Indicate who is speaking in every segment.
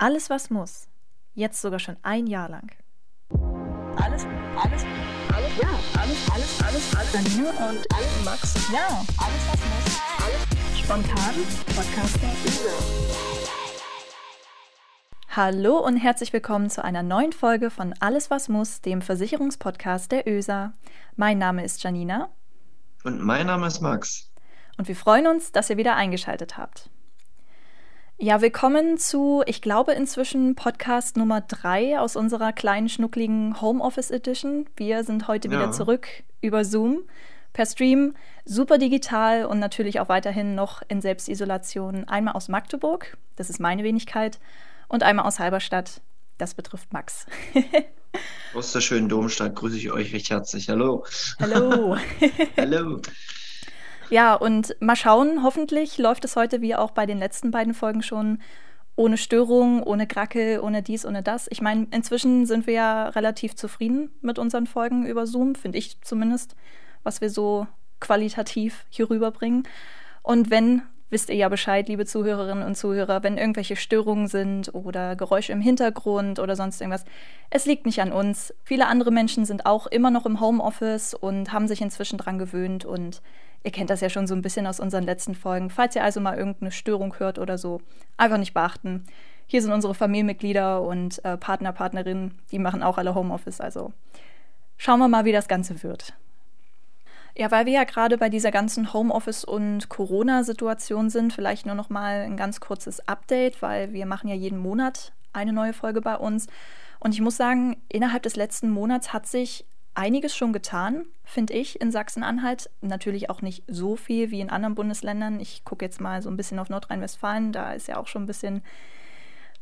Speaker 1: Alles, was muss. Jetzt sogar schon ein Jahr lang.
Speaker 2: Alles, alles, alles, ja, alles, alles, alles, alles. Janine und alles, Max. Ja, alles, was muss. Alles spontan. Podcaster.
Speaker 1: Hallo und herzlich willkommen zu einer neuen Folge von Alles, was muss, dem Versicherungspodcast der ÖSA. Mein Name ist Janina.
Speaker 3: Und mein Name ist Max.
Speaker 1: Und wir freuen uns, dass ihr wieder eingeschaltet habt. Ja, willkommen zu, ich glaube, inzwischen Podcast Nummer drei aus unserer kleinen, schnuckligen Homeoffice Edition. Wir sind heute ja. wieder zurück über Zoom per Stream, super digital und natürlich auch weiterhin noch in Selbstisolation. Einmal aus Magdeburg, das ist meine Wenigkeit, und einmal aus Halberstadt, das betrifft Max.
Speaker 3: aus der schönen Domstadt grüße ich euch recht herzlich. Hallo.
Speaker 1: Hallo.
Speaker 3: Hallo.
Speaker 1: Ja, und mal schauen, hoffentlich läuft es heute wie auch bei den letzten beiden Folgen schon ohne Störung, ohne Krackel, ohne dies, ohne das. Ich meine, inzwischen sind wir ja relativ zufrieden mit unseren Folgen über Zoom, finde ich zumindest, was wir so qualitativ hier rüberbringen. Und wenn, wisst ihr ja Bescheid, liebe Zuhörerinnen und Zuhörer, wenn irgendwelche Störungen sind oder Geräusche im Hintergrund oder sonst irgendwas, es liegt nicht an uns. Viele andere Menschen sind auch immer noch im Homeoffice und haben sich inzwischen dran gewöhnt und Ihr kennt das ja schon so ein bisschen aus unseren letzten Folgen. Falls ihr also mal irgendeine Störung hört oder so, einfach nicht beachten. Hier sind unsere Familienmitglieder und äh, Partner, Partnerinnen, die machen auch alle Homeoffice. Also schauen wir mal, wie das Ganze wird. Ja, weil wir ja gerade bei dieser ganzen Homeoffice- und Corona-Situation sind, vielleicht nur noch mal ein ganz kurzes Update, weil wir machen ja jeden Monat eine neue Folge bei uns. Und ich muss sagen, innerhalb des letzten Monats hat sich einiges schon getan, finde ich, in Sachsen-Anhalt. Natürlich auch nicht so viel wie in anderen Bundesländern. Ich gucke jetzt mal so ein bisschen auf Nordrhein-Westfalen. Da ist ja auch schon ein bisschen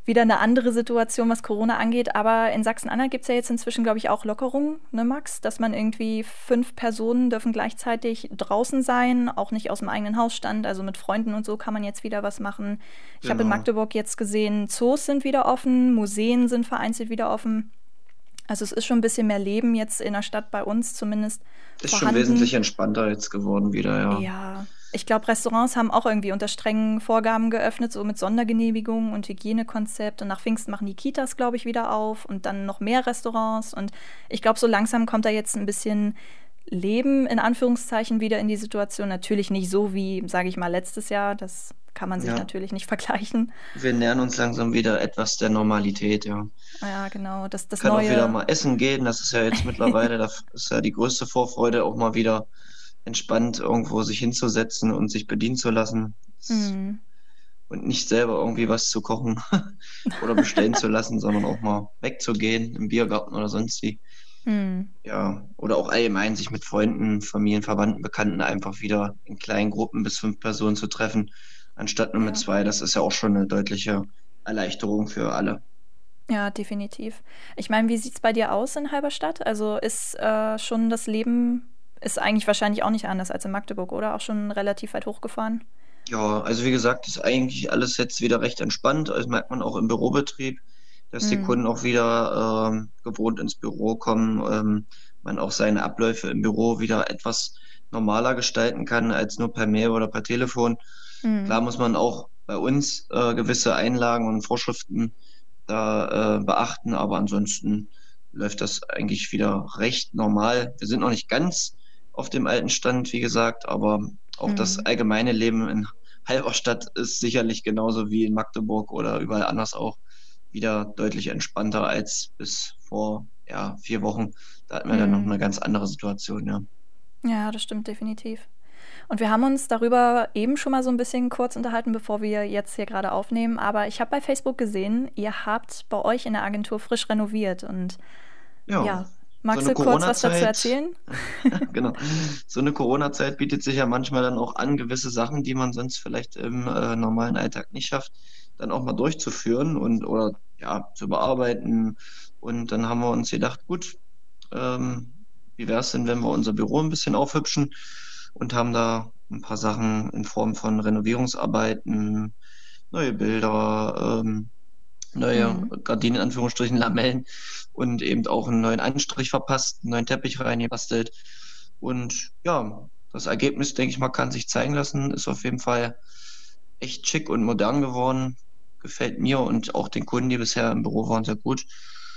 Speaker 1: wieder eine andere Situation, was Corona angeht. Aber in Sachsen-Anhalt gibt es ja jetzt inzwischen, glaube ich, auch Lockerungen, ne, Max? Dass man irgendwie fünf Personen dürfen gleichzeitig draußen sein, auch nicht aus dem eigenen Hausstand. Also mit Freunden und so kann man jetzt wieder was machen. Ich genau. habe in Magdeburg jetzt gesehen, Zoos sind wieder offen, Museen sind vereinzelt wieder offen. Also es ist schon ein bisschen mehr Leben jetzt in der Stadt bei uns zumindest.
Speaker 3: Ist vorhanden. schon wesentlich entspannter jetzt geworden wieder, ja.
Speaker 1: Ja. Ich glaube, Restaurants haben auch irgendwie unter strengen Vorgaben geöffnet, so mit Sondergenehmigungen und Hygienekonzept. Und nach Pfingsten machen die Kitas, glaube ich, wieder auf und dann noch mehr Restaurants. Und ich glaube, so langsam kommt da jetzt ein bisschen Leben in Anführungszeichen wieder in die Situation. Natürlich nicht so wie, sage ich mal, letztes Jahr. Das kann man sich ja. natürlich nicht vergleichen.
Speaker 3: Wir nähern uns langsam wieder etwas der Normalität, ja.
Speaker 1: Ja, genau. Das, das
Speaker 3: Kann
Speaker 1: neue...
Speaker 3: auch wieder mal essen gehen. Das ist ja jetzt mittlerweile, das ist ja die größte Vorfreude, auch mal wieder entspannt irgendwo sich hinzusetzen und sich bedienen zu lassen. Mhm. Und nicht selber irgendwie was zu kochen oder bestellen zu lassen, sondern auch mal wegzugehen im Biergarten oder sonst wie. Mhm. Ja, oder auch allgemein sich mit Freunden, Familien, Verwandten, Bekannten einfach wieder in kleinen Gruppen bis fünf Personen zu treffen anstatt nur ja. mit zwei. Das ist ja auch schon eine deutliche Erleichterung für alle.
Speaker 1: Ja, definitiv. Ich meine, wie sieht es bei dir aus in Halberstadt? Also ist äh, schon das Leben, ist eigentlich wahrscheinlich auch nicht anders als in Magdeburg, oder? Auch schon relativ weit hochgefahren?
Speaker 3: Ja, also wie gesagt, ist eigentlich alles jetzt wieder recht entspannt. Das merkt man auch im Bürobetrieb, dass mhm. die Kunden auch wieder ähm, gewohnt ins Büro kommen, ähm, man auch seine Abläufe im Büro wieder etwas normaler gestalten kann als nur per Mail oder per Telefon. Mhm. Klar muss man auch bei uns äh, gewisse Einlagen und Vorschriften da äh, beachten, aber ansonsten läuft das eigentlich wieder recht normal. Wir sind noch nicht ganz auf dem alten Stand, wie gesagt, aber auch mhm. das allgemeine Leben in Halberstadt ist sicherlich genauso wie in Magdeburg oder überall anders auch wieder deutlich entspannter als bis vor ja, vier Wochen. Da hatten wir mhm. dann noch eine ganz andere Situation, ja.
Speaker 1: Ja, das stimmt definitiv. Und wir haben uns darüber eben schon mal so ein bisschen kurz unterhalten, bevor wir jetzt hier gerade aufnehmen. Aber ich habe bei Facebook gesehen, ihr habt bei euch in der Agentur frisch renoviert. Und ja, ja magst so du kurz was dazu erzählen?
Speaker 3: genau. So eine Corona-Zeit bietet sich ja manchmal dann auch an, gewisse Sachen, die man sonst vielleicht im äh, normalen Alltag nicht schafft, dann auch mal durchzuführen und oder ja, zu bearbeiten. Und dann haben wir uns gedacht, gut, ähm, wie wäre es denn, wenn wir unser Büro ein bisschen aufhübschen? Und haben da ein paar Sachen in Form von Renovierungsarbeiten, neue Bilder, ähm, neue mhm. Gardinen, in Anführungsstrichen, Lamellen und eben auch einen neuen Anstrich verpasst, einen neuen Teppich reingebastelt. Und ja, das Ergebnis, denke ich mal, kann sich zeigen lassen, ist auf jeden Fall echt schick und modern geworden. gefällt mir und auch den Kunden, die bisher im Büro waren, sehr gut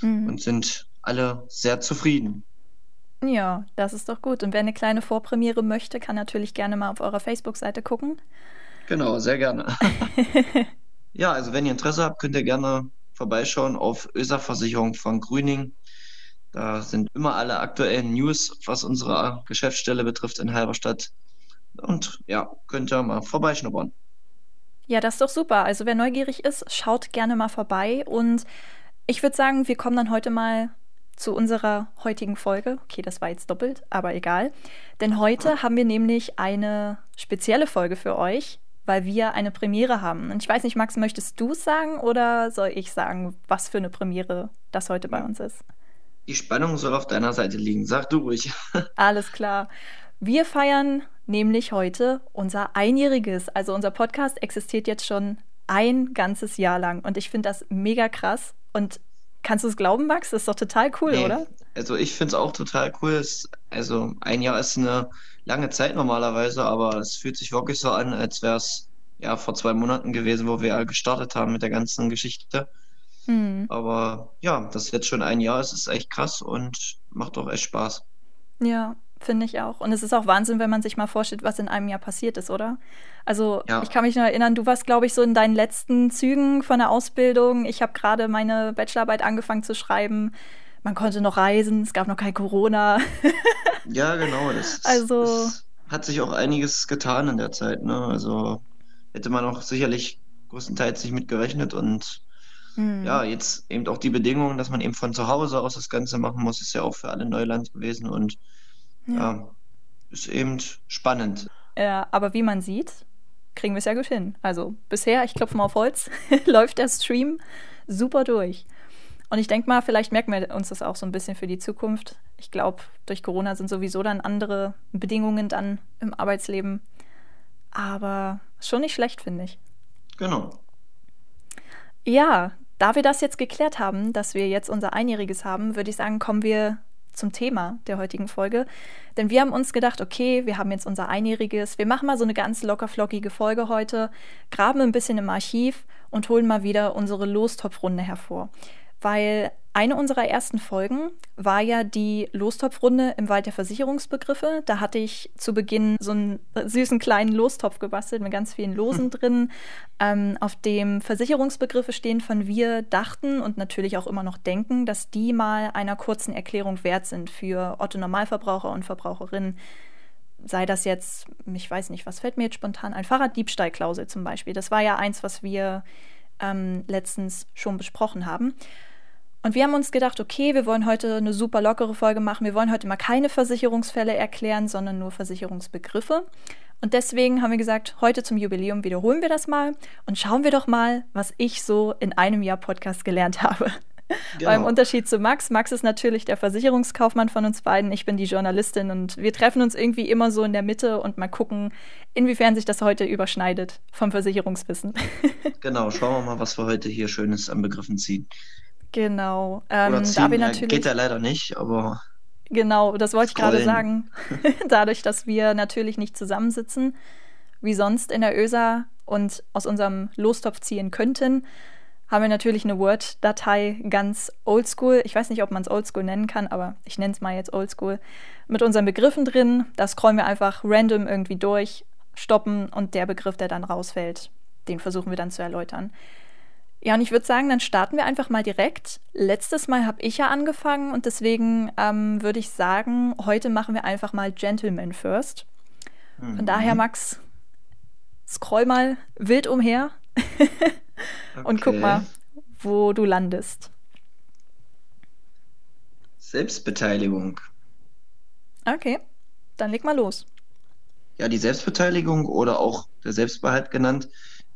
Speaker 3: mhm. und sind alle sehr zufrieden.
Speaker 1: Ja, das ist doch gut. Und wer eine kleine Vorpremiere möchte, kann natürlich gerne mal auf eurer Facebook-Seite gucken.
Speaker 3: Genau, sehr gerne. ja, also wenn ihr Interesse habt, könnt ihr gerne vorbeischauen auf ÖSA-Versicherung von Grüning. Da sind immer alle aktuellen News, was unsere Geschäftsstelle betrifft in Halberstadt. Und ja, könnt ihr mal vorbeischnuppern.
Speaker 1: Ja, das ist doch super. Also wer neugierig ist, schaut gerne mal vorbei. Und ich würde sagen, wir kommen dann heute mal zu unserer heutigen Folge. Okay, das war jetzt doppelt, aber egal. Denn heute haben wir nämlich eine spezielle Folge für euch, weil wir eine Premiere haben. Und ich weiß nicht, Max, möchtest du es sagen oder soll ich sagen, was für eine Premiere das heute bei uns ist?
Speaker 3: Die Spannung soll auf deiner Seite liegen. Sag du ruhig.
Speaker 1: Alles klar. Wir feiern nämlich heute unser Einjähriges. Also unser Podcast existiert jetzt schon ein ganzes Jahr lang. Und ich finde das mega krass. Und Kannst du es glauben, Max? Das ist doch total cool, nee. oder?
Speaker 3: Also ich finde es auch total cool. Also ein Jahr ist eine lange Zeit normalerweise, aber es fühlt sich wirklich so an, als wäre es ja vor zwei Monaten gewesen, wo wir gestartet haben mit der ganzen Geschichte. Hm. Aber ja, das ist jetzt schon ein Jahr, es ist echt krass und macht auch echt Spaß.
Speaker 1: Ja, finde ich auch. Und es ist auch Wahnsinn, wenn man sich mal vorstellt, was in einem Jahr passiert ist, oder? Also ja. ich kann mich noch erinnern, du warst, glaube ich, so in deinen letzten Zügen von der Ausbildung. Ich habe gerade meine Bachelorarbeit angefangen zu schreiben. Man konnte noch reisen, es gab noch kein Corona.
Speaker 3: ja, genau. Das, also das hat sich auch einiges getan in der Zeit. Ne? Also hätte man auch sicherlich größtenteils nicht mit gerechnet und hm. ja, jetzt eben auch die Bedingungen, dass man eben von zu Hause aus das Ganze machen muss, ist ja auch für alle Neuland gewesen und ja. ja, ist eben spannend.
Speaker 1: Ja, aber wie man sieht, kriegen wir es ja gut hin. Also bisher, ich klopfe mal auf Holz, läuft der Stream super durch. Und ich denke mal, vielleicht merken wir uns das auch so ein bisschen für die Zukunft. Ich glaube, durch Corona sind sowieso dann andere Bedingungen dann im Arbeitsleben. Aber schon nicht schlecht, finde ich.
Speaker 3: Genau.
Speaker 1: Ja, da wir das jetzt geklärt haben, dass wir jetzt unser Einjähriges haben, würde ich sagen, kommen wir zum Thema der heutigen Folge. Denn wir haben uns gedacht, okay, wir haben jetzt unser Einjähriges, wir machen mal so eine ganz lockerflockige Folge heute, graben ein bisschen im Archiv und holen mal wieder unsere Lostopfrunde hervor weil eine unserer ersten Folgen war ja die Lostopfrunde im Wald der Versicherungsbegriffe. Da hatte ich zu Beginn so einen süßen kleinen Lostopf gebastelt mit ganz vielen Losen hm. drin, ähm, auf dem Versicherungsbegriffe stehen, von wir dachten und natürlich auch immer noch denken, dass die mal einer kurzen Erklärung wert sind für Otto Normalverbraucher und Verbraucherinnen. Sei das jetzt, ich weiß nicht, was fällt mir jetzt spontan ein, Fahrraddiebstahlklausel zum Beispiel. Das war ja eins, was wir ähm, letztens schon besprochen haben. Und wir haben uns gedacht, okay, wir wollen heute eine super lockere Folge machen. Wir wollen heute mal keine Versicherungsfälle erklären, sondern nur Versicherungsbegriffe. Und deswegen haben wir gesagt, heute zum Jubiläum wiederholen wir das mal und schauen wir doch mal, was ich so in einem Jahr Podcast gelernt habe. Genau. Beim Unterschied zu Max. Max ist natürlich der Versicherungskaufmann von uns beiden. Ich bin die Journalistin und wir treffen uns irgendwie immer so in der Mitte und mal gucken, inwiefern sich das heute überschneidet vom Versicherungswissen.
Speaker 3: Genau, schauen wir mal, was wir heute hier Schönes an Begriffen ziehen.
Speaker 1: Genau.
Speaker 3: Ähm, Oder ziehen, da wir natürlich, geht ja leider nicht, aber.
Speaker 1: Genau, das wollte ich gerade sagen. Dadurch, dass wir natürlich nicht zusammensitzen, wie sonst in der ÖSA und aus unserem Lostopf ziehen könnten, haben wir natürlich eine Word-Datei ganz oldschool. Ich weiß nicht, ob man es oldschool nennen kann, aber ich nenne es mal jetzt oldschool. Mit unseren Begriffen drin. Das scrollen wir einfach random irgendwie durch, stoppen und der Begriff, der dann rausfällt, den versuchen wir dann zu erläutern. Ja, und ich würde sagen, dann starten wir einfach mal direkt. Letztes Mal habe ich ja angefangen und deswegen ähm, würde ich sagen, heute machen wir einfach mal Gentleman First. Von mhm. daher, Max, scroll mal wild umher und okay. guck mal, wo du landest.
Speaker 3: Selbstbeteiligung.
Speaker 1: Okay, dann leg mal los.
Speaker 3: Ja, die Selbstbeteiligung oder auch der Selbstbehalt genannt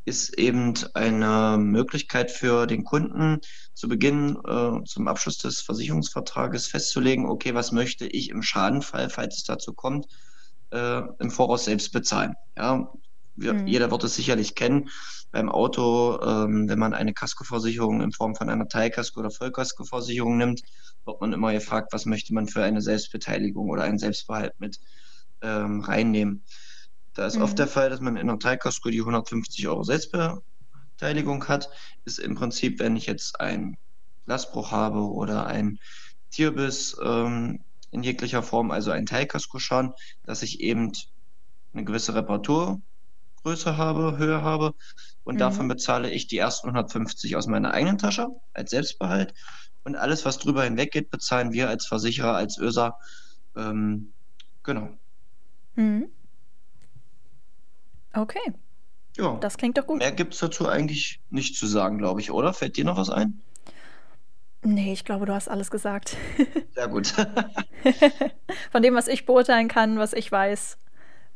Speaker 3: ist eben eine Möglichkeit für den Kunden zu Beginn äh, zum Abschluss des Versicherungsvertrages festzulegen, okay, was möchte ich im Schadenfall, falls es dazu kommt, äh, im Voraus selbst bezahlen. Ja, wir, mhm. jeder wird es sicherlich kennen. Beim Auto, ähm, wenn man eine Kaskoversicherung in Form von einer Teilkasko- oder Vollkaskoversicherung nimmt, wird man immer gefragt, was möchte man für eine Selbstbeteiligung oder einen Selbstbehalt mit ähm, reinnehmen. Da ist mhm. oft der Fall, dass man in einer Teilkasko die 150 Euro Selbstbe Benachteiligung hat, ist im Prinzip, wenn ich jetzt einen Glasbruch habe oder ein Tierbiss ähm, in jeglicher Form, also ein Teilkaskoschaden, dass ich eben eine gewisse Reparaturgröße habe, Höhe habe und mhm. davon bezahle ich die ersten 150 aus meiner eigenen Tasche als Selbstbehalt und alles, was drüber hinweg geht, bezahlen wir als Versicherer, als ÖSA. Ähm, genau.
Speaker 1: Mhm. Okay.
Speaker 3: Ja.
Speaker 1: Das klingt doch gut.
Speaker 3: Mehr gibt es dazu eigentlich nicht zu sagen, glaube ich, oder? Fällt dir noch was ein?
Speaker 1: Nee, ich glaube, du hast alles gesagt.
Speaker 3: Sehr gut.
Speaker 1: Von dem, was ich beurteilen kann, was ich weiß,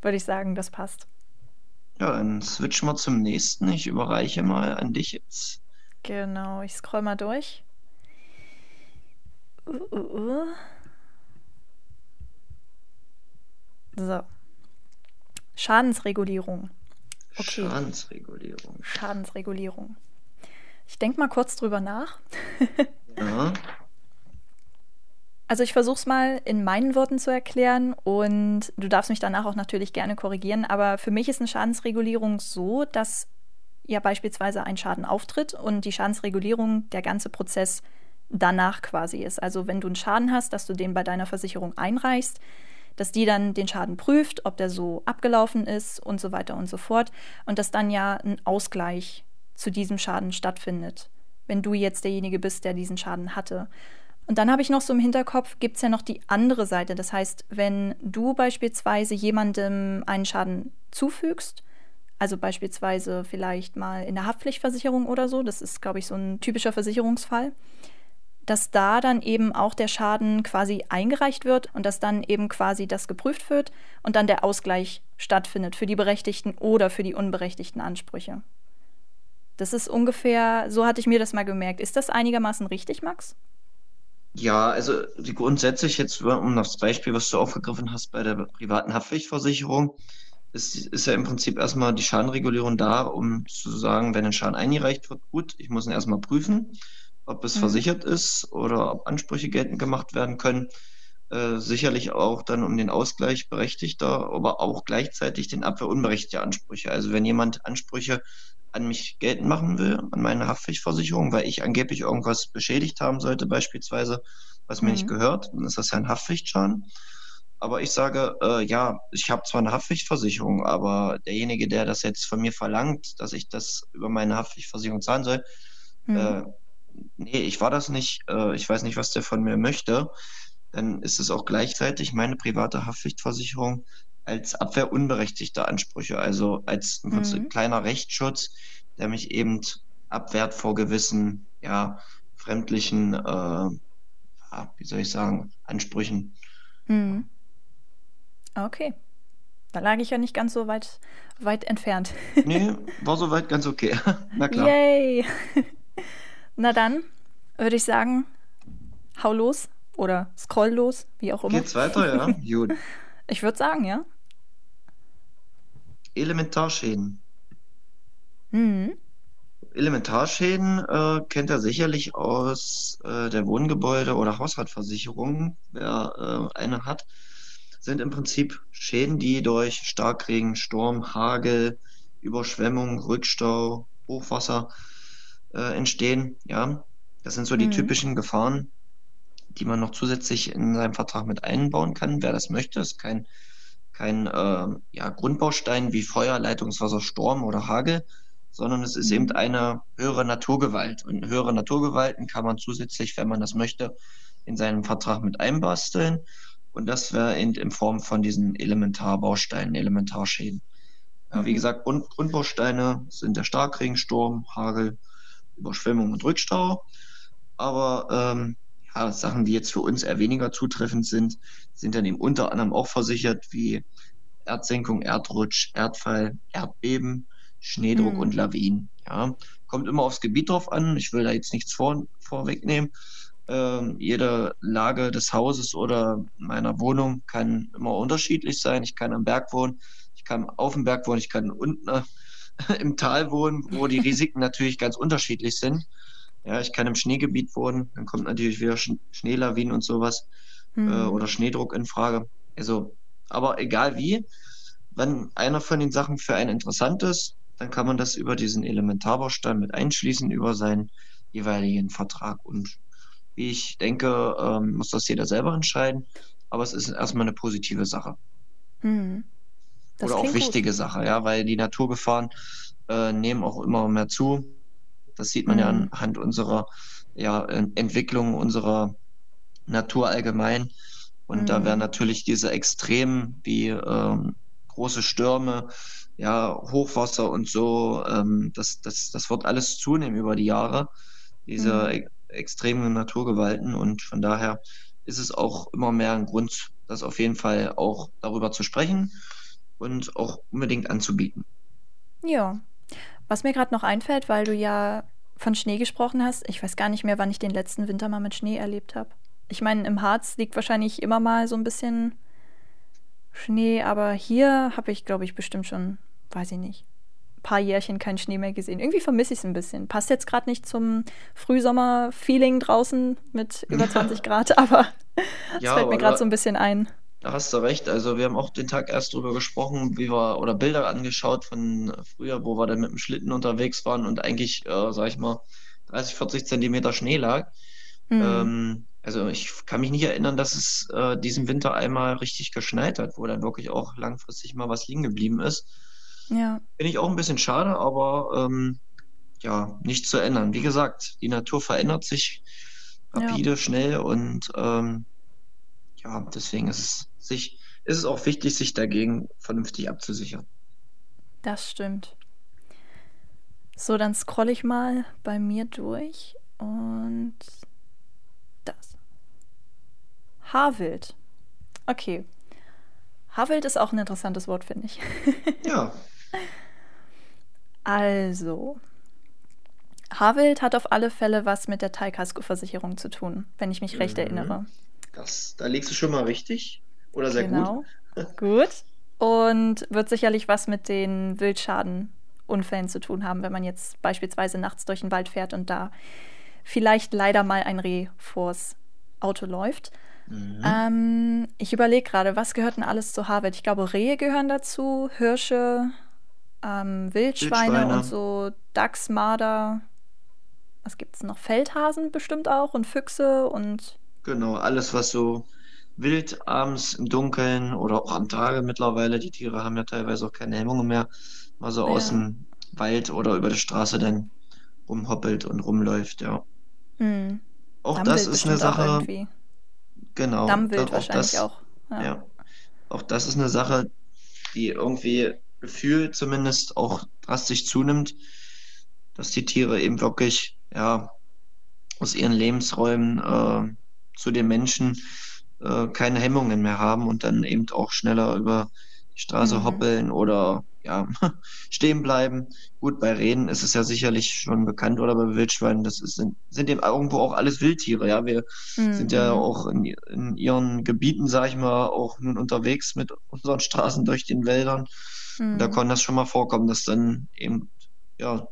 Speaker 1: würde ich sagen, das passt.
Speaker 3: Ja, dann switchen wir zum nächsten. Ich überreiche mal an dich jetzt.
Speaker 1: Genau, ich scroll mal durch. Uh, uh, uh. So. Schadensregulierung.
Speaker 3: Okay. Schadensregulierung.
Speaker 1: Schadensregulierung. Ich denke mal kurz drüber nach.
Speaker 3: ja.
Speaker 1: Also ich versuche es mal in meinen Worten zu erklären und du darfst mich danach auch natürlich gerne korrigieren, aber für mich ist eine Schadensregulierung so, dass ja beispielsweise ein Schaden auftritt und die Schadensregulierung der ganze Prozess danach quasi ist. Also wenn du einen Schaden hast, dass du den bei deiner Versicherung einreichst, dass die dann den Schaden prüft, ob der so abgelaufen ist und so weiter und so fort und dass dann ja ein Ausgleich zu diesem Schaden stattfindet, wenn du jetzt derjenige bist, der diesen Schaden hatte. Und dann habe ich noch so im Hinterkopf, gibt es ja noch die andere Seite. Das heißt, wenn du beispielsweise jemandem einen Schaden zufügst, also beispielsweise vielleicht mal in der Haftpflichtversicherung oder so, das ist, glaube ich, so ein typischer Versicherungsfall, dass da dann eben auch der Schaden quasi eingereicht wird und dass dann eben quasi das geprüft wird und dann der Ausgleich stattfindet für die berechtigten oder für die unberechtigten Ansprüche. Das ist ungefähr, so hatte ich mir das mal gemerkt. Ist das einigermaßen richtig, Max?
Speaker 3: Ja, also grundsätzlich jetzt, um das Beispiel, was du aufgegriffen hast bei der privaten Haftpflichtversicherung, ist, ist ja im Prinzip erstmal die Schadenregulierung da, um zu sagen, wenn ein Schaden eingereicht wird, gut, ich muss ihn erstmal prüfen ob es mhm. versichert ist oder ob Ansprüche geltend gemacht werden können. Äh, sicherlich auch dann um den Ausgleich berechtigter, aber auch gleichzeitig den Abwehr unberechtigter Ansprüche. Also wenn jemand Ansprüche an mich geltend machen will, an meine Haftpflichtversicherung, weil ich angeblich irgendwas beschädigt haben sollte, beispielsweise, was mir mhm. nicht gehört, dann ist das ja ein Haftpflichtschaden. Aber ich sage, äh, ja, ich habe zwar eine Haftpflichtversicherung, aber derjenige, der das jetzt von mir verlangt, dass ich das über meine Haftpflichtversicherung zahlen soll, mhm. äh, nee, ich war das nicht, äh, ich weiß nicht, was der von mir möchte, dann ist es auch gleichzeitig meine private Haftpflichtversicherung als Abwehr unberechtigter Ansprüche, also als mhm. kleiner Rechtsschutz, der mich eben abwehrt vor gewissen, ja, fremdlichen, äh, wie soll ich sagen, Ansprüchen.
Speaker 1: Mhm. Okay. Da lag ich ja nicht ganz so weit, weit entfernt.
Speaker 3: nee, war soweit ganz okay. Na klar.
Speaker 1: Yay! Na dann würde ich sagen, hau los oder scroll los, wie auch immer.
Speaker 3: Geht's weiter, ja? Gut.
Speaker 1: Ich würde sagen, ja.
Speaker 3: Elementarschäden.
Speaker 1: Mhm.
Speaker 3: Elementarschäden äh, kennt er sicherlich aus äh, der Wohngebäude- oder Haushaltsversicherung, wer äh, eine hat, sind im Prinzip Schäden, die durch Starkregen, Sturm, Hagel, Überschwemmung, Rückstau, Hochwasser äh, entstehen. Ja, das sind so die mhm. typischen Gefahren, die man noch zusätzlich in seinem Vertrag mit einbauen kann. Wer das möchte, ist kein, kein äh, ja, Grundbaustein wie Feuer, Leitungswasser, Sturm oder Hagel, sondern es ist mhm. eben eine höhere Naturgewalt. Und höhere Naturgewalten kann man zusätzlich, wenn man das möchte, in seinem Vertrag mit einbasteln. Und das wäre in, in Form von diesen Elementarbausteinen, Elementarschäden. Ja, wie mhm. gesagt, Grund, Grundbausteine sind der Starkregen, Sturm, Hagel, Überschwemmung und Rückstau. Aber ähm, ja, Sachen, die jetzt für uns eher weniger zutreffend sind, sind dann eben unter anderem auch versichert, wie Erdsenkung, Erdrutsch, Erdfall, Erdbeben, Schneedruck mhm. und Lawinen. Ja, kommt immer aufs Gebiet drauf an. Ich will da jetzt nichts vor, vorwegnehmen. Ähm, jede Lage des Hauses oder meiner Wohnung kann immer unterschiedlich sein. Ich kann am Berg wohnen, ich kann auf dem Berg wohnen, ich kann unten im Tal wohnen, wo die Risiken natürlich ganz unterschiedlich sind. Ja, ich kann im Schneegebiet wohnen, dann kommt natürlich wieder Sch Schneelawinen und sowas mhm. äh, oder Schneedruck in Frage. Also, aber egal wie, wenn einer von den Sachen für einen interessant ist, dann kann man das über diesen Elementarbaustein mit einschließen, über seinen jeweiligen Vertrag. Und wie ich denke, ähm, muss das jeder selber entscheiden. Aber es ist erstmal eine positive Sache.
Speaker 1: Hm. Das
Speaker 3: Oder auch wichtige
Speaker 1: gut.
Speaker 3: Sache, ja, weil die Naturgefahren äh, nehmen auch immer mehr zu. Das sieht man ja
Speaker 1: Mhm.
Speaker 3: anhand unserer ja, En- Entwicklung unserer Natur allgemein. Und da
Speaker 1: Mhm.
Speaker 3: werden natürlich diese Extremen wie ähm, große Stürme, ja, Hochwasser und so, ähm, das, das, das wird alles zunehmen über die Jahre, diese
Speaker 1: Mhm.
Speaker 3: e extremen Naturgewalten. Und von daher ist es auch immer mehr ein Grund, das auf jeden Fall auch darüber zu sprechen und auch unbedingt anzubieten.
Speaker 1: Ja. Was mir gerade noch einfällt, weil du ja von Schnee gesprochen hast, ich weiß gar nicht mehr, wann ich den letzten Winter mal mit Schnee erlebt habe. Ich meine, im Harz liegt wahrscheinlich immer mal so ein bisschen Schnee, aber hier habe ich, glaube ich, bestimmt schon, weiß ich nicht, ein paar Jährchen keinen Schnee mehr gesehen. Irgendwie vermisse ich es ein bisschen. Passt jetzt gerade nicht zum Frühsommer-Feeling draußen mit über 20 Grad, aber es
Speaker 3: Ja,
Speaker 1: fällt mir gerade so ein bisschen ein.
Speaker 3: Da hast du recht. Also wir haben auch den Tag erst drüber gesprochen, wie wir oder Bilder angeschaut von früher, wo wir dann mit dem Schlitten unterwegs waren und eigentlich, äh, sag ich mal, 30, 40 Zentimeter Schnee lag.
Speaker 1: Hm.
Speaker 3: Ähm, also ich kann mich nicht erinnern, dass es äh, diesen Winter einmal richtig geschneit hat, wo dann wirklich auch langfristig mal was liegen geblieben ist.
Speaker 1: Ja,
Speaker 3: Finde ich auch ein bisschen schade, aber ähm, ja, nicht zu ändern. Wie gesagt, die Natur verändert sich
Speaker 1: Ja.
Speaker 3: rapide, schnell und ähm, ja, deswegen ist es sich, ist es auch wichtig, sich dagegen vernünftig abzusichern.
Speaker 1: das stimmt. So, dann scrolle ich mal bei mir durch und das. Haarwild. Okay. Haarwild ist auch ein interessantes Wort, finde ich.
Speaker 3: Ja,
Speaker 1: Also, Haarwild hat auf alle Fälle was mit der Teilkaskoversicherung zu tun, wenn ich mich recht
Speaker 3: Mhm.
Speaker 1: erinnere.
Speaker 3: Das, da liegst du schon mal richtig oder sehr gut.
Speaker 1: Genau. Gut. Und wird sicherlich was mit den Wildschadenunfällen zu tun haben, wenn man jetzt beispielsweise nachts durch den Wald fährt und da vielleicht leider mal ein Reh vors Auto läuft.
Speaker 3: Mhm.
Speaker 1: Ähm, ich überlege gerade, was gehört denn alles zu Harvard? Ich glaube, Rehe gehören dazu, Hirsche, ähm, Wildschweine
Speaker 3: Wildschweine.
Speaker 1: und so Dachs, Marder. Was gibt es noch? Feldhasen bestimmt auch und Füchse und
Speaker 3: Genau, alles, was so wild abends im Dunkeln oder auch am Tage mittlerweile, die Tiere haben ja teilweise auch keine Hemmungen mehr, mal so aus
Speaker 1: Ja.
Speaker 3: dem Wald oder über die Straße dann rumhoppelt und rumläuft, ja.
Speaker 1: hm,
Speaker 3: Auch
Speaker 1: Dammwild
Speaker 3: das ist eine Sache, genau,
Speaker 1: Dammwild
Speaker 3: auch
Speaker 1: wahrscheinlich
Speaker 3: das,
Speaker 1: auch. Ja.
Speaker 3: ja, auch das ist eine Sache, die irgendwie Gefühl zumindest auch drastisch zunimmt, dass die Tiere eben wirklich, ja, aus ihren Lebensräumen äh, zu den Menschen äh, keine Hemmungen mehr haben und dann eben auch schneller über die Straße
Speaker 1: Mhm.
Speaker 3: hoppeln oder ja, stehen bleiben. Gut, bei Rehen ist es ja sicherlich schon bekannt oder bei Wildschweinen, das ist, sind, sind eben irgendwo auch alles Wildtiere, ja. Wir sind ja
Speaker 1: Mhm.
Speaker 3: auch in, in ihren Gebieten, sag ich mal, auch nun unterwegs mit unseren Straßen durch den Wäldern. Und da
Speaker 1: Mhm.
Speaker 3: kann das schon mal vorkommen, dass dann eben, ja,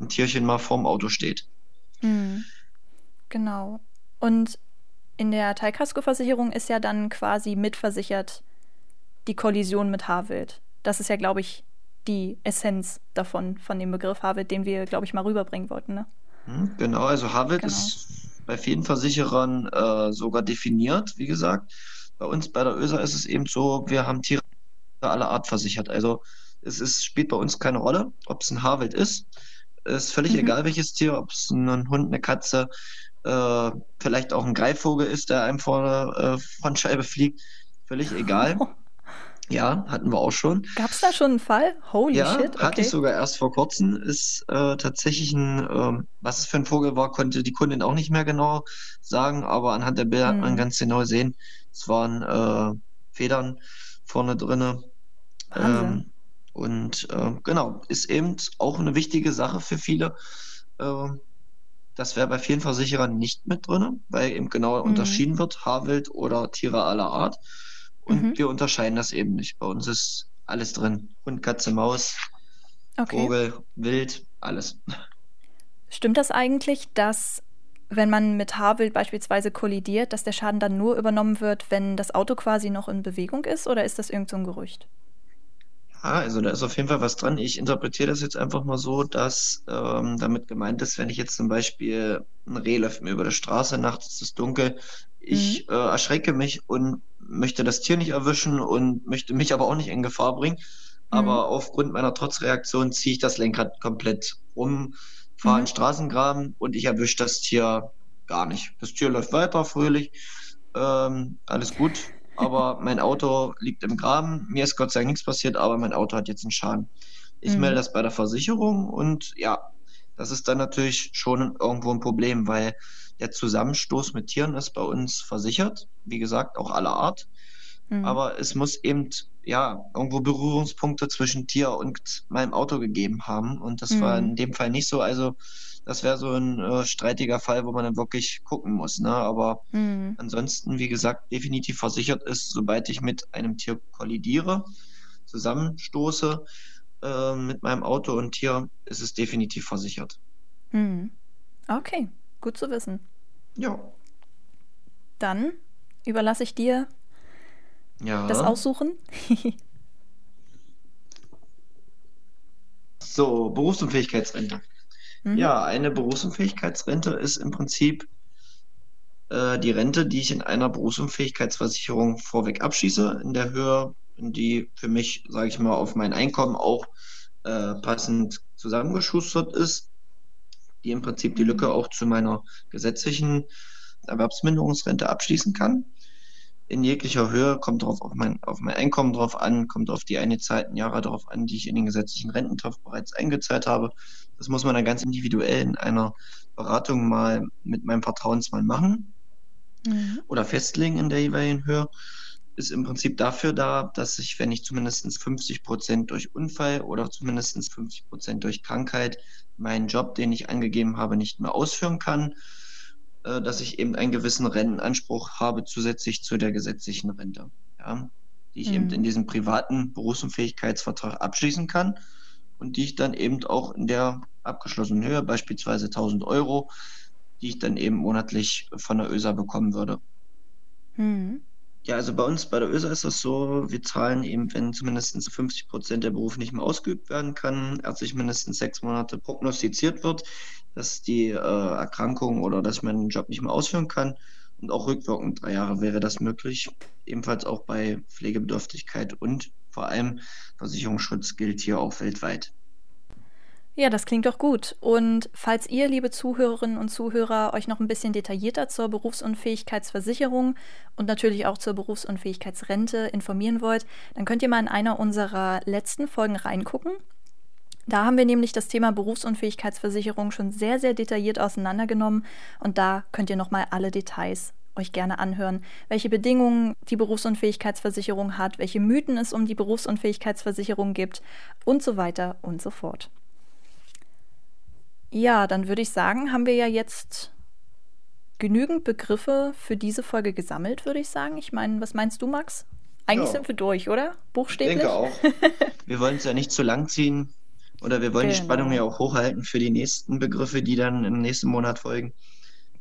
Speaker 3: ein Tierchen mal vorm Auto steht.
Speaker 1: Mhm. Genau. Und in der Teilkaskoversicherung ist ja dann quasi mitversichert die Kollision mit Haarwild. Das ist ja, glaube ich, die Essenz davon, von dem Begriff Haarwild, den wir, glaube ich, mal rüberbringen wollten, ne?
Speaker 3: Hm, Genau, also Haarwild
Speaker 1: Genau.
Speaker 3: ist bei vielen Versicherern äh, sogar definiert, wie gesagt. Bei uns bei der ÖSA ist es eben so, wir haben Tiere aller Art versichert. Also es ist, spielt bei uns keine Rolle, ob es ein Haarwild ist. Es ist völlig
Speaker 1: Mhm.
Speaker 3: egal, welches Tier, ob es ein Hund, eine Katze, äh, vielleicht auch ein Greifvogel ist, der einem vor der äh, Frontscheibe fliegt. Völlig egal. Ja, hatten wir auch schon.
Speaker 1: Gab es da schon einen Fall? Holy
Speaker 3: Ja,
Speaker 1: shit,
Speaker 3: hatte ich
Speaker 1: okay.
Speaker 3: sogar erst vor kurzem. Ist äh, tatsächlich ein, ähm, was es für ein Vogel war, konnte die Kundin auch nicht mehr genau sagen, aber anhand der Bilder hat man
Speaker 1: Hm.
Speaker 3: ganz genau sehen, es waren äh, Federn vorne drinne.
Speaker 1: Wahnsinn.
Speaker 3: Ähm, und äh, genau, ist eben auch eine wichtige Sache für viele. Das wäre bei vielen Versicherern nicht mit drinne, weil eben genau
Speaker 1: Mhm.
Speaker 3: unterschieden wird, Haarwild oder Tiere aller Art. Und
Speaker 1: Mhm.
Speaker 3: wir unterscheiden das eben nicht. Bei uns ist alles drin. Hund, Katze, Maus,
Speaker 1: Okay.
Speaker 3: Vogel, Wild, alles.
Speaker 1: Stimmt das eigentlich, dass wenn man mit Haarwild beispielsweise kollidiert, dass der Schaden dann nur übernommen wird, wenn das Auto quasi noch in Bewegung ist, oder ist das irgend so ein Gerücht?
Speaker 3: Ja, also da ist auf jeden Fall was dran. Ich interpretiere das jetzt einfach mal so, dass ähm, damit gemeint ist, wenn ich jetzt zum Beispiel ein Reh läuft mir über der Straße, nachts ist es dunkel, ich
Speaker 1: Mhm.
Speaker 3: äh, erschrecke mich und möchte das Tier nicht erwischen und möchte mich aber auch nicht in Gefahr bringen.
Speaker 1: Mhm.
Speaker 3: Aber aufgrund meiner Trotzreaktion ziehe ich das Lenkrad komplett rum, fahre
Speaker 1: Mhm.
Speaker 3: Straßengraben und ich erwische das Tier gar nicht. Das Tier läuft weiter, fröhlich, ähm, alles gut. Aber mein Auto liegt im Graben. Mir ist Gott sei Dank nichts passiert, aber mein Auto hat jetzt einen Schaden. Ich melde
Speaker 1: Mhm.
Speaker 3: das bei der Versicherung und ja, das ist dann natürlich schon irgendwo ein Problem, weil der Zusammenstoß mit Tieren ist bei uns versichert. Wie gesagt, auch aller Art.
Speaker 1: Mhm.
Speaker 3: Aber es muss eben, ja, irgendwo Berührungspunkte zwischen Tier und meinem Auto gegeben haben. Und das war
Speaker 1: Mhm.
Speaker 3: in dem Fall nicht so. Also, das wäre so ein äh, streitiger Fall, wo man dann wirklich gucken muss. Ne? Aber
Speaker 1: Mhm.
Speaker 3: ansonsten, wie gesagt, definitiv versichert ist, sobald ich mit einem Tier kollidiere, zusammenstoße äh, mit meinem Auto und Tier, ist es definitiv versichert.
Speaker 1: Mhm. Okay, gut zu wissen.
Speaker 3: Ja.
Speaker 1: Dann überlasse ich dir
Speaker 3: Ja.
Speaker 1: das Aussuchen.
Speaker 3: So, Berufsunfähigkeitsrente.
Speaker 1: Mhm.
Speaker 3: Ja, eine Berufsunfähigkeitsrente ist im Prinzip äh, die Rente, die ich in einer Berufsunfähigkeitsversicherung vorweg abschließe, in der Höhe, in die für mich, sage ich mal, auf mein Einkommen auch äh, passend zusammengeschustert ist, die im Prinzip die Lücke
Speaker 1: Mhm.
Speaker 3: auch zu meiner gesetzlichen Erwerbsminderungsrente abschließen kann. In jeglicher Höhe kommt drauf auf mein, auf mein Einkommen drauf an, kommt auf die eingezahlten Jahre darauf an, die ich in den gesetzlichen Rententopf bereits eingezahlt habe. Das muss man dann ganz individuell in einer Beratung mal mit meinem Vertrauensmann machen
Speaker 1: Mhm.
Speaker 3: oder festlegen in der jeweiligen Höhe. Ist im Prinzip dafür da, dass ich, wenn ich zumindest 50 Prozent durch Unfall oder zumindest 50 Prozent durch Krankheit meinen Job, den ich angegeben habe, nicht mehr ausführen kann, dass ich eben einen gewissen Rentenanspruch habe zusätzlich zu der gesetzlichen Rente, ja, die ich eben
Speaker 1: Mhm.
Speaker 3: in diesem privaten Berufsunfähigkeitsvertrag abschließen kann und die ich dann eben auch in der abgeschlossenen Höhe, beispielsweise 1000 Euro, die ich dann eben monatlich von der ÖSA bekommen würde.
Speaker 1: Mhm.
Speaker 3: Ja, also bei uns bei der ÖSA ist das so, wir zahlen eben, wenn zumindest 50 Prozent der Beruf nicht mehr ausgeübt werden kann, ärztlich mindestens sechs Monate prognostiziert wird, dass die äh, Erkrankung oder dass ich meinen Job nicht mehr ausführen kann. Und auch rückwirkend drei Jahre wäre das möglich. Ebenfalls auch bei Pflegebedürftigkeit und vor allem Versicherungsschutz gilt hier auch weltweit.
Speaker 1: Ja, das klingt doch gut. Und falls ihr, liebe Zuhörerinnen und Zuhörer, euch noch ein bisschen detaillierter zur Berufsunfähigkeitsversicherung und natürlich auch zur Berufsunfähigkeitsrente informieren wollt, dann könnt ihr mal in einer unserer letzten Folgen reingucken. Da haben wir nämlich das Thema Berufsunfähigkeitsversicherung schon sehr, sehr detailliert auseinandergenommen und da könnt ihr nochmal alle Details euch gerne anhören, welche Bedingungen die Berufsunfähigkeitsversicherung hat, welche Mythen es um die Berufsunfähigkeitsversicherung gibt und so weiter und so fort. Ja, dann würde ich sagen, haben wir ja jetzt genügend Begriffe für diese Folge gesammelt, würde ich sagen. Ich meine, was meinst du, Max? Eigentlich
Speaker 3: Ja.
Speaker 1: sind wir durch, oder?
Speaker 3: Ich
Speaker 1: Buchstäblich?
Speaker 3: denke auch. Wir wollen es ja nicht zu lang ziehen oder wir wollen die
Speaker 1: Genau.
Speaker 3: Spannung ja auch hochhalten für die nächsten Begriffe, die dann im nächsten Monat folgen.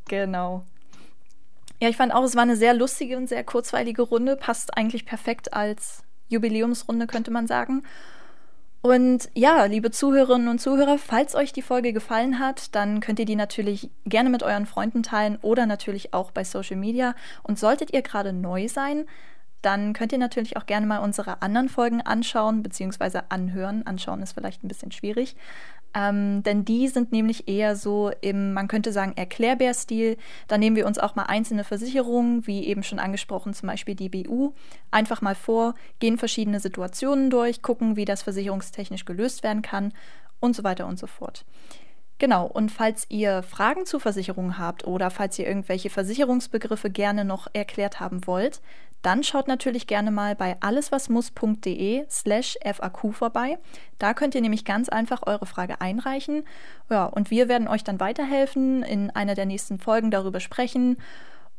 Speaker 1: Genau. Ja, ich fand auch, es war eine sehr lustige und sehr kurzweilige Runde. Passt eigentlich perfekt als Jubiläumsrunde, könnte man sagen. Und ja, liebe Zuhörerinnen und Zuhörer, falls euch die Folge gefallen hat, dann könnt ihr die natürlich gerne mit euren Freunden teilen oder natürlich auch bei Social Media. Und solltet ihr gerade neu sein, dann könnt ihr natürlich auch gerne mal unsere anderen Folgen anschauen bzw. anhören. Anschauen ist vielleicht ein bisschen schwierig. Ähm, denn die sind nämlich eher so im, man könnte sagen, Erklärbär-Stil. Da nehmen wir uns auch mal einzelne Versicherungen, wie eben schon angesprochen, zum Beispiel die BU, einfach mal vor, gehen verschiedene Situationen durch, gucken, wie das versicherungstechnisch gelöst werden kann und so weiter und so fort. Genau, und falls ihr Fragen zu Versicherungen habt oder falls ihr irgendwelche Versicherungsbegriffe gerne noch erklärt haben wollt, dann schaut natürlich gerne mal bei alleswasmuss.de slash FAQ vorbei. Da könnt ihr nämlich ganz einfach eure Frage einreichen. Ja, und wir werden euch dann weiterhelfen, in einer der nächsten Folgen darüber sprechen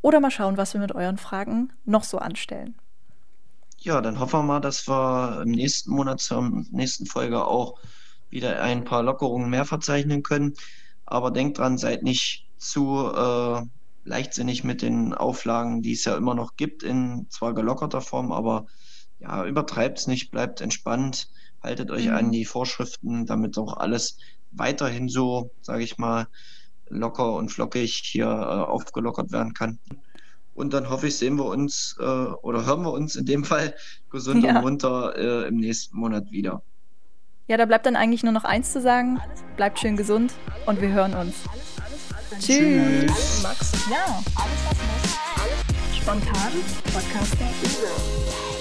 Speaker 1: oder mal schauen, was wir mit euren Fragen noch so anstellen.
Speaker 3: Ja, dann hoffen wir mal, dass wir im nächsten Monat zur nächsten Folge auch wieder ein paar Lockerungen mehr verzeichnen können. Aber denkt dran, seid nicht zu äh, leichtsinnig mit den Auflagen, die es ja immer noch gibt, in zwar gelockerter Form, aber ja, übertreibt es nicht, bleibt entspannt, haltet euch mhm. an die Vorschriften, damit auch alles weiterhin so, sage ich mal, locker und flockig hier äh, aufgelockert werden kann. Und dann hoffe ich, sehen wir uns äh, oder hören wir uns in dem Fall gesund ja. und munter äh, im nächsten Monat wieder.
Speaker 1: Ja, da bleibt dann eigentlich nur noch eins zu sagen. Bleibt schön gesund und wir hören uns.
Speaker 2: Tschüss. Tschüss. Max. Ja, alles was muss. Alles spontan. Podcaster.